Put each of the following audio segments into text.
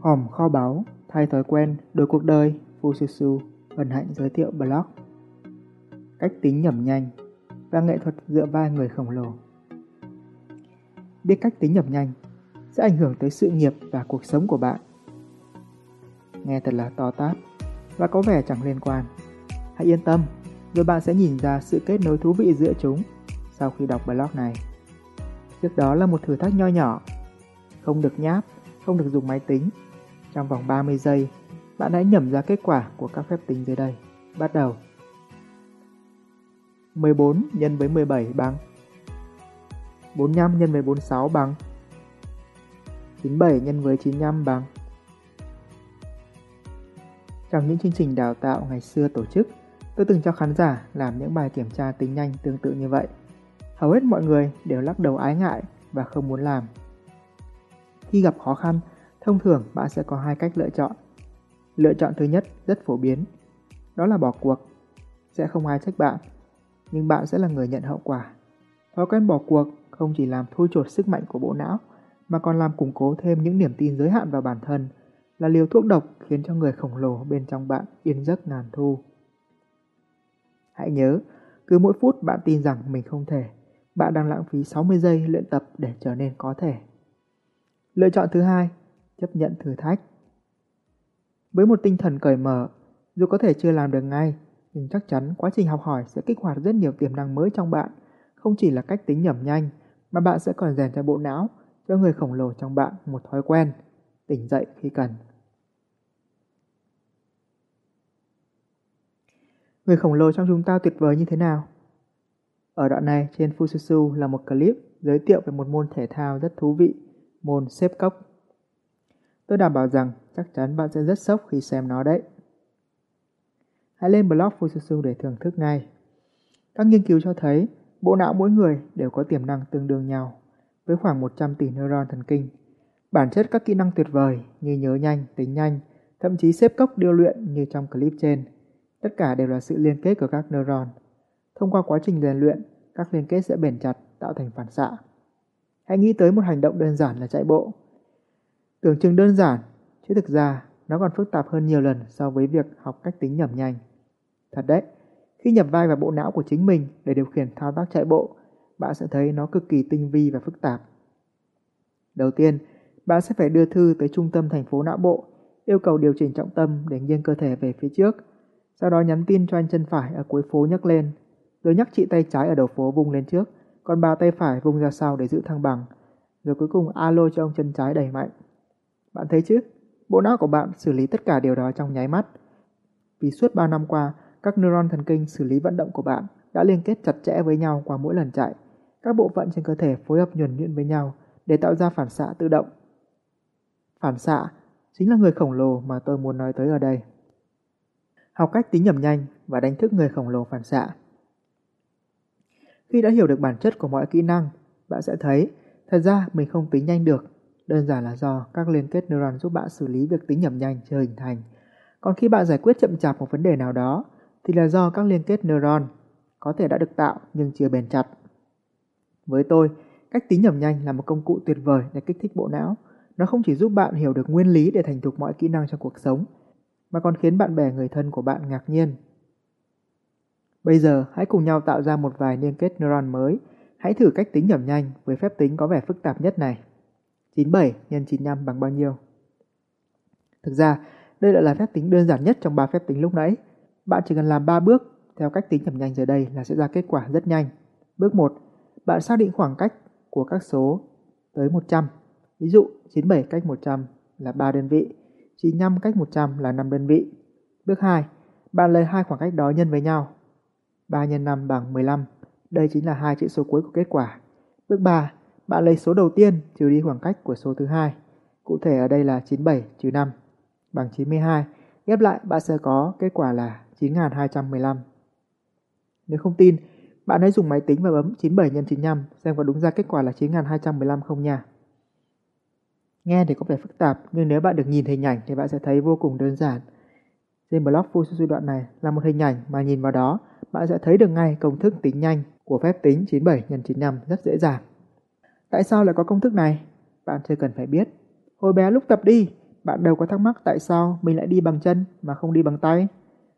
Hòm kho báu, thay thói quen, đổi cuộc đời, Fususu, hân Hạnh giới thiệu blog. Cách tính nhẩm nhanh và nghệ thuật dựa vai người khổng lồ. Biết cách tính nhẩm nhanh sẽ ảnh hưởng tới sự nghiệp và cuộc sống của bạn. Nghe thật là to tát và có vẻ chẳng liên quan. Hãy yên tâm, rồi bạn sẽ nhìn ra sự kết nối thú vị giữa chúng sau khi đọc blog này. Trước đó là một thử thách nho nhỏ, không được nháp, không được dùng máy tính. Trong vòng 30 giây, bạn hãy nhẩm ra kết quả của các phép tính dưới đây. Bắt đầu. 14 nhân với 17 bằng 45 nhân với 46 bằng 97 nhân với 95 bằng Trong những chương trình đào tạo ngày xưa tổ chức, tôi từng cho khán giả làm những bài kiểm tra tính nhanh tương tự như vậy. Hầu hết mọi người đều lắc đầu ái ngại và không muốn làm. Khi gặp khó khăn, thông thường bạn sẽ có hai cách lựa chọn. Lựa chọn thứ nhất rất phổ biến, đó là bỏ cuộc. Sẽ không ai trách bạn, nhưng bạn sẽ là người nhận hậu quả. Thói quen bỏ cuộc không chỉ làm thui chột sức mạnh của bộ não, mà còn làm củng cố thêm những niềm tin giới hạn vào bản thân, là liều thuốc độc khiến cho người khổng lồ bên trong bạn yên giấc ngàn thu. Hãy nhớ, cứ mỗi phút bạn tin rằng mình không thể, bạn đang lãng phí 60 giây luyện tập để trở nên có thể. Lựa chọn thứ hai, chấp nhận thử thách. Với một tinh thần cởi mở, dù có thể chưa làm được ngay, nhưng chắc chắn quá trình học hỏi sẽ kích hoạt rất nhiều tiềm năng mới trong bạn, không chỉ là cách tính nhẩm nhanh, mà bạn sẽ còn rèn cho bộ não, cho người khổng lồ trong bạn một thói quen, tỉnh dậy khi cần. Người khổng lồ trong chúng ta tuyệt vời như thế nào? Ở đoạn này trên Fususu là một clip giới thiệu về một môn thể thao rất thú vị, môn xếp cốc. Tôi đảm bảo rằng chắc chắn bạn sẽ rất sốc khi xem nó đấy. Hãy lên blog Fususu để thưởng thức ngay. Các nghiên cứu cho thấy bộ não mỗi người đều có tiềm năng tương đương nhau, với khoảng 100 tỷ neuron thần kinh. Bản chất các kỹ năng tuyệt vời như nhớ nhanh, tính nhanh, thậm chí xếp cốc điêu luyện như trong clip trên, tất cả đều là sự liên kết của các neuron. Thông qua quá trình rèn luyện, các liên kết sẽ bền chặt tạo thành phản xạ. Hãy nghĩ tới một hành động đơn giản là chạy bộ. Tưởng chừng đơn giản, chứ thực ra nó còn phức tạp hơn nhiều lần so với việc học cách tính nhẩm nhanh. Thật đấy, khi nhập vai vào bộ não của chính mình để điều khiển thao tác chạy bộ, bạn sẽ thấy nó cực kỳ tinh vi và phức tạp. Đầu tiên, bạn sẽ phải đưa thư tới trung tâm thành phố não bộ, yêu cầu điều chỉnh trọng tâm để nghiêng cơ thể về phía trước. Sau đó nhắn tin cho anh chân phải ở cuối phố nhấc lên, rồi nhắc chị tay trái ở đầu phố vung lên trước, còn bà tay phải vung ra sau để giữ thăng bằng. Rồi cuối cùng alo cho ông chân trái đẩy mạnh. Bạn thấy chứ, bộ não của bạn xử lý tất cả điều đó trong nháy mắt. Vì suốt 3 năm qua, các neuron thần kinh xử lý vận động của bạn đã liên kết chặt chẽ với nhau qua mỗi lần chạy. Các bộ phận trên cơ thể phối hợp nhuần nhuyễn với nhau để tạo ra phản xạ tự động. Phản xạ chính là người khổng lồ mà tôi muốn nói tới ở đây. Học cách tính nhẩm nhanh và đánh thức người khổng lồ phản xạ. Khi đã hiểu được bản chất của mọi kỹ năng, bạn sẽ thấy thật ra mình không tính nhanh được. Đơn giản là do các liên kết neuron giúp bạn xử lý việc tính nhẩm nhanh chưa hình thành. Còn khi bạn giải quyết chậm chạp một vấn đề nào đó, thì là do các liên kết neuron có thể đã được tạo nhưng chưa bền chặt. Với tôi, cách tính nhẩm nhanh là một công cụ tuyệt vời để kích thích bộ não. Nó không chỉ giúp bạn hiểu được nguyên lý để thành thục mọi kỹ năng trong cuộc sống, mà còn khiến bạn bè người thân của bạn ngạc nhiên. Bây giờ hãy cùng nhau tạo ra một vài liên kết neuron mới. Hãy thử cách tính nhẩm nhanh với phép tính có vẻ phức tạp nhất này. 97 x 95 bằng bao nhiêu? Thực ra, đây lại là phép tính đơn giản nhất trong ba phép tính lúc nãy. Bạn chỉ cần làm 3 bước theo cách tính nhẩm nhanh dưới đây là sẽ ra kết quả rất nhanh. Bước 1. Bạn xác định khoảng cách của các số tới 100. Ví dụ 97 cách 100 là 3 đơn vị, 95 cách 100 là 5 đơn vị. Bước 2. Bạn lấy hai khoảng cách đó nhân với nhau. 3 x 5 bằng 15. Đây chính là hai chữ số cuối của kết quả. Bước 3. Bạn lấy số đầu tiên trừ đi khoảng cách của số thứ hai. Cụ thể ở đây là 97 trừ 5 bằng 92. Ghép lại bạn sẽ có kết quả là 9215. Nếu không tin, bạn hãy dùng máy tính và bấm 97 x 95 xem có đúng ra kết quả là 9215 không nha. Nghe thì có vẻ phức tạp, nhưng nếu bạn được nhìn hình ảnh thì bạn sẽ thấy vô cùng đơn giản. Trên block full suy đoạn này là một hình ảnh mà nhìn vào đó, bạn sẽ thấy được ngay công thức tính nhanh của phép tính 97 x 95 rất dễ dàng. Tại sao lại có công thức này? Bạn chưa cần phải biết. Hồi bé lúc tập đi, bạn đều có thắc mắc tại sao mình lại đi bằng chân mà không đi bằng tay.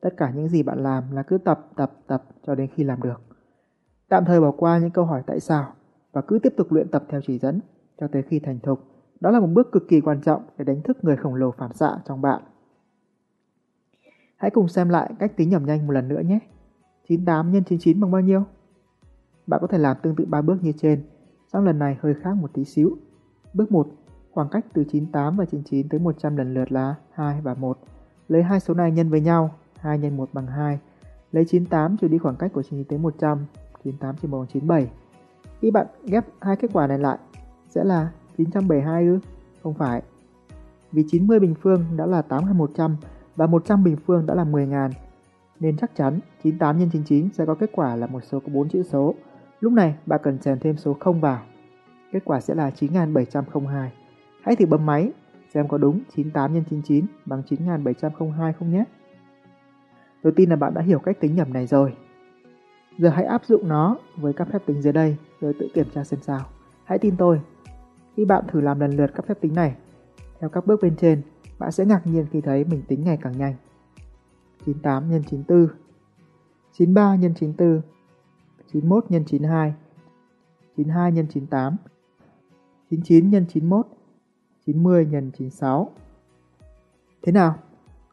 Tất cả những gì bạn làm là cứ tập, tập, tập cho đến khi làm được. Tạm thời bỏ qua những câu hỏi tại sao và cứ tiếp tục luyện tập theo chỉ dẫn cho tới khi thành thục. Đó là một bước cực kỳ quan trọng để đánh thức người khổng lồ phản xạ trong bạn. Hãy cùng xem lại cách tính nhẩm nhanh một lần nữa nhé. 98 x 99 bằng bao nhiêu? Bạn có thể làm tương tự ba bước như trên, sang lần này hơi khác một tí xíu. Bước 1. Khoảng cách từ 98 và 99 tới 100 lần lượt là 2 và 1. Lấy hai số này nhân với nhau, 2 x 1 bằng 2. Lấy 98 trừ đi khoảng cách của 99 tới 100, 98 trừ 1 bằng 97. Khi bạn ghép hai kết quả này lại, sẽ là 972 ư? Không phải. Vì 90 bình phương đã là 8100 và 100 bình phương đã là 10.000. Nên chắc chắn 98 x 99 sẽ có kết quả là một số có 4 chữ số. Lúc này bạn cần chèn thêm số 0 vào. Kết quả sẽ là 9702. Hãy thử bấm máy xem có đúng 98 x 99 bằng 9702 không nhé. Tôi tin là bạn đã hiểu cách tính nhẩm này rồi. Giờ hãy áp dụng nó với các phép tính dưới đây rồi tự kiểm tra xem sao. Hãy tin tôi. Khi bạn thử làm lần lượt các phép tính này, theo các bước bên trên, bạn sẽ ngạc nhiên khi thấy mình tính ngày càng nhanh. 98 x 94 93 x 94 91 x 92 92 x 98 99 x 91 90 x 96 Thế nào?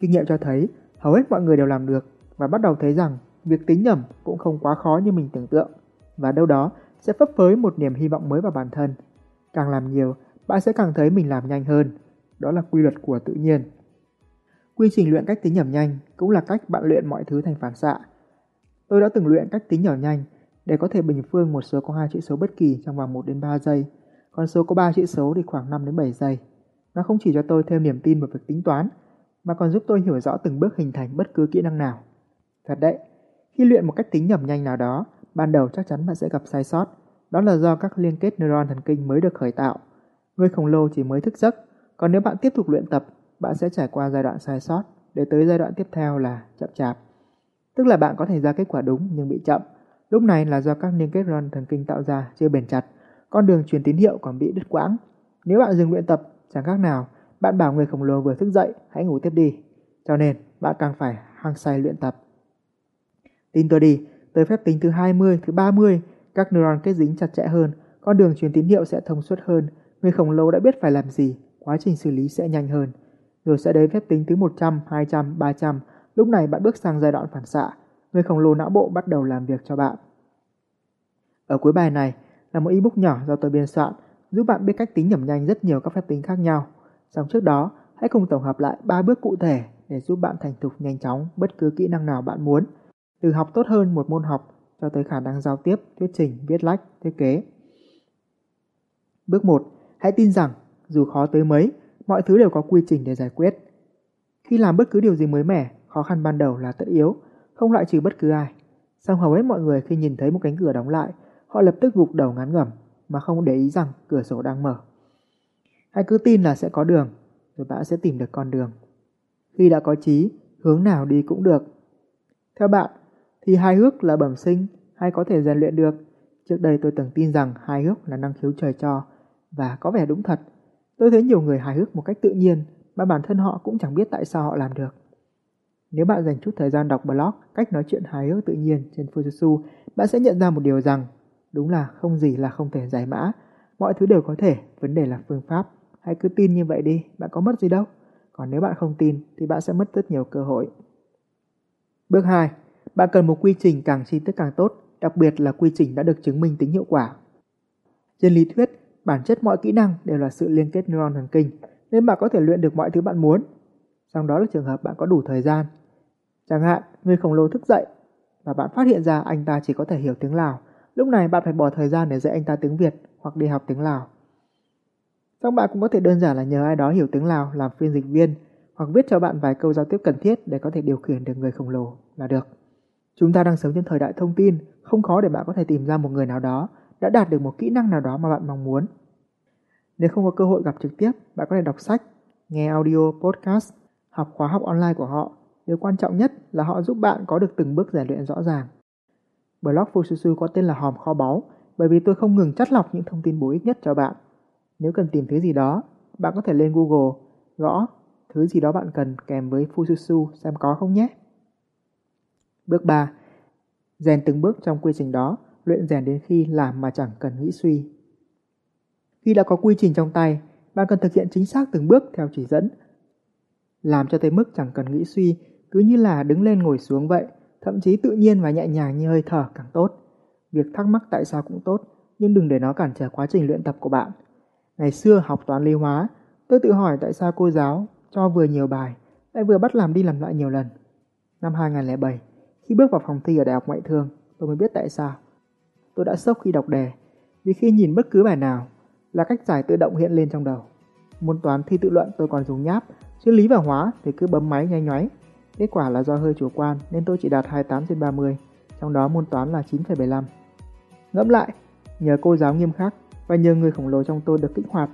Kinh nghiệm cho thấy hầu hết mọi người đều làm được và bắt đầu thấy rằng việc tính nhẩm cũng không quá khó như mình tưởng tượng và đâu đó sẽ phấp phới một niềm hy vọng mới vào bản thân. Càng làm nhiều, bạn sẽ càng thấy mình làm nhanh hơn. Đó là quy luật của tự nhiên. Quy trình luyện cách tính nhẩm nhanh cũng là cách bạn luyện mọi thứ thành phản xạ. Tôi đã từng luyện cách tính nhẩm nhanh để có thể bình phương một số có hai chữ số bất kỳ trong vòng 1 đến 3 giây, còn số có 3 chữ số thì khoảng 5 đến 7 giây. Nó không chỉ cho tôi thêm niềm tin vào việc tính toán, mà còn giúp tôi hiểu rõ từng bước hình thành bất cứ kỹ năng nào. Thật đấy, khi luyện một cách tính nhẩm nhanh nào đó, ban đầu chắc chắn bạn sẽ gặp sai sót. Đó là do các liên kết neuron thần kinh mới được khởi tạo. Người khổng lồ chỉ mới thức giấc, còn nếu bạn tiếp tục luyện tập, bạn sẽ trải qua giai đoạn sai sót, để tới giai đoạn tiếp theo là chậm chạp. Tức là bạn có thể ra kết quả đúng nhưng bị chậm. Lúc này là do các liên kết neuron thần kinh tạo ra chưa bền chặt, con đường truyền tín hiệu còn bị đứt quãng. Nếu bạn dừng luyện tập, chẳng khác nào bạn bảo người khổng lồ vừa thức dậy, hãy ngủ tiếp đi. Cho nên, bạn càng phải hăng say luyện tập. Tin tôi đi, tới phép tính thứ 20, thứ 30, các neuron kết dính chặt chẽ hơn, con đường truyền tín hiệu sẽ thông suốt hơn, người khổng lồ đã biết phải làm gì, quá trình xử lý sẽ nhanh hơn. Rồi sẽ đến phép tính thứ 100, 200, 300, lúc này bạn bước sang giai đoạn phản xạ, người khổng lồ não bộ bắt đầu làm việc cho bạn. Ở cuối bài này là một ebook nhỏ do tôi biên soạn, giúp bạn biết cách tính nhẩm nhanh rất nhiều các phép tính khác nhau. Xong trước đó, hãy cùng tổng hợp lại 3 bước cụ thể để giúp bạn thành thục nhanh chóng bất cứ kỹ năng nào bạn muốn, từ học tốt hơn một môn học cho tới khả năng giao tiếp, thuyết trình, viết lách, thiết kế. Bước 1. Hãy tin rằng, dù khó tới mấy, mọi thứ đều có quy trình để giải quyết. Khi làm bất cứ điều gì mới mẻ, khó khăn ban đầu là tất yếu, không loại trừ bất cứ ai. Song hầu hết mọi người khi nhìn thấy một cánh cửa đóng lại, họ lập tức gục đầu ngán ngẩm mà không để ý rằng cửa sổ đang mở. Hãy cứ tin là sẽ có đường, rồi bạn sẽ tìm được con đường. Khi đã có trí, hướng nào đi cũng được. Theo bạn, thì hài hước là bẩm sinh hay có thể rèn luyện được? Trước đây tôi từng tin rằng hài hước là năng khiếu trời cho, và có vẻ đúng thật. Tôi thấy nhiều người hài hước một cách tự nhiên mà bản thân họ cũng chẳng biết tại sao họ làm được. Nếu bạn dành chút thời gian đọc blog cách nói chuyện hài hước tự nhiên trên Fujitsu, bạn sẽ nhận ra một điều rằng đúng là không gì là không thể giải mã. Mọi thứ đều có thể, vấn đề là phương pháp. Hãy cứ tin như vậy đi, bạn có mất gì đâu. Còn nếu bạn không tin thì bạn sẽ mất rất nhiều cơ hội. Bước 2. Bạn cần một quy trình càng chi tiết càng tốt, đặc biệt là quy trình đã được chứng minh tính hiệu quả. Trên lý thuyết, bản chất mọi kỹ năng đều là sự liên kết neuron thần kinh, nên bạn có thể luyện được mọi thứ bạn muốn. Trong đó là trường hợp bạn có đủ thời gian. Chẳng hạn, người khổng lồ thức dậy và bạn phát hiện ra anh ta chỉ có thể hiểu tiếng Lào. Lúc này bạn phải bỏ thời gian để dạy anh ta tiếng Việt hoặc đi học tiếng Lào. Xong bạn cũng có thể đơn giản là nhờ ai đó hiểu tiếng Lào làm phiên dịch viên hoặc viết cho bạn vài câu giao tiếp cần thiết để có thể điều khiển được người khổng lồ là được. Chúng ta đang sống trong thời đại thông tin, không khó để bạn có thể tìm ra một người nào đó đã đạt được một kỹ năng nào đó mà bạn mong muốn. Nếu không có cơ hội gặp trực tiếp, bạn có thể đọc sách, nghe audio, podcast, học khóa học online của họ. Điều quan trọng nhất là họ giúp bạn có được từng bước rèn luyện rõ ràng. Blog Fususu có tên là Hòm Kho Báu bởi vì tôi không ngừng chắt lọc những thông tin bổ ích nhất cho bạn. Nếu cần tìm thứ gì đó, bạn có thể lên Google gõ thứ gì đó bạn cần kèm với Fususu xem có không nhé. Bước 3. Rèn từng bước trong quy trình đó, luyện rèn đến khi làm mà chẳng cần nghĩ suy. Khi đã có quy trình trong tay, bạn cần thực hiện chính xác từng bước theo chỉ dẫn. Làm cho tới mức chẳng cần nghĩ suy, cứ như là đứng lên ngồi xuống vậy, thậm chí tự nhiên và nhẹ nhàng như hơi thở càng tốt. Việc thắc mắc tại sao cũng tốt, nhưng đừng để nó cản trở quá trình luyện tập của bạn. Ngày xưa học toán lý hóa, tôi tự hỏi tại sao cô giáo cho vừa nhiều bài, lại vừa bắt làm đi làm lại nhiều lần. Năm 2007, khi bước vào phòng thi ở Đại học Ngoại thương, tôi mới biết tại sao. Tôi đã sốc khi đọc đề, vì khi nhìn bất cứ bài nào là cách giải tự động hiện lên trong đầu. Môn toán thi tự luận tôi còn dùng nháp, chứ lý và hóa thì cứ bấm máy nháy nháy. Kết quả là do hơi chủ quan nên tôi chỉ đạt 28 trên 30, trong đó môn toán là 9,75. Ngẫm lại, nhờ cô giáo nghiêm khắc và nhờ người khổng lồ trong tôi được kích hoạt.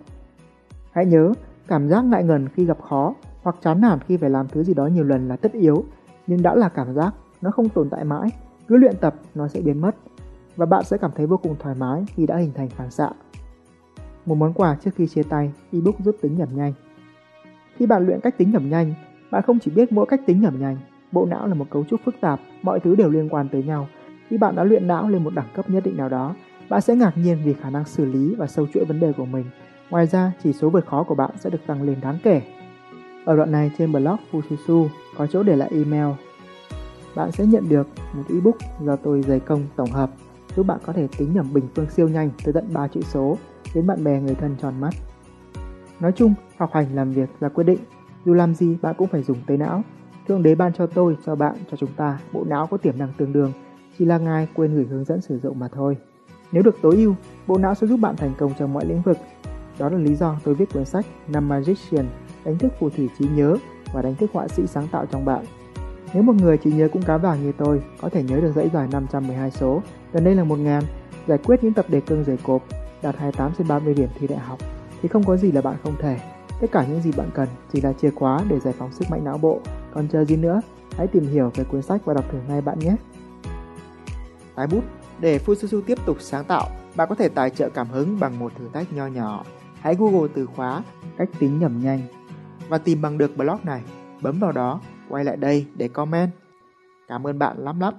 Hãy nhớ, cảm giác ngại ngần khi gặp khó hoặc chán nản khi phải làm thứ gì đó nhiều lần là tất yếu, nhưng đã là cảm giác, nó không tồn tại mãi, cứ luyện tập nó sẽ biến mất và bạn sẽ cảm thấy vô cùng thoải mái khi đã hình thành phản xạ. Một món quà trước khi chia tay, ebook giúp tính nhẩm nhanh. Khi bạn luyện cách tính nhẩm nhanh, bạn không chỉ biết mỗi cách tính nhẩm nhanh, bộ não là một cấu trúc phức tạp, mọi thứ đều liên quan tới nhau. Khi bạn đã luyện não lên một đẳng cấp nhất định nào đó, bạn sẽ ngạc nhiên vì khả năng xử lý và sâu chuỗi vấn đề của mình. Ngoài ra, chỉ số vượt khó của bạn sẽ được tăng lên đáng kể. Ở đoạn này trên blog Fususu có chỗ để lại email. Bạn sẽ nhận được một ebook do tôi dày công tổng hợp giúp bạn có thể tính nhẩm bình phương siêu nhanh tới tận 3 chữ số đến bạn bè người thân tròn mắt. Nói chung, học hành làm việc là quyết định, dù làm gì bạn cũng phải dùng tới não. Thượng đế ban cho tôi, cho bạn, cho chúng ta bộ não có tiềm năng tương đương, chỉ là ngài quên gửi hướng dẫn sử dụng mà thôi. Nếu được tối ưu, bộ não sẽ giúp bạn thành công trong mọi lĩnh vực. Đó là lý do tôi viết cuốn sách Năm Magician, đánh thức phù thủy trí nhớ và đánh thức họa sĩ sáng tạo trong bạn. Nếu một người trí nhớ cũng cá vàng như tôi, có thể nhớ được dãy dài 512 số, gần đây là 1000, giải quyết những tập đề cương dày cộp, đạt 28 trên 30 điểm thi đại học, thì không có gì là bạn không thể. Tất cả những gì bạn cần chỉ là chìa khóa để giải phóng sức mạnh não bộ. Còn chờ gì nữa? Hãy tìm hiểu về cuốn sách và đọc thử ngay bạn nhé. Tái bút Để Fususu tiếp tục sáng tạo, bạn có thể tài trợ cảm hứng bằng một thử thách nho nhỏ. Hãy Google từ khóa cách tính nhẩm nhanh và tìm bằng được blog này. Bấm vào đó, quay lại đây để comment. Cảm ơn bạn lắm lắm.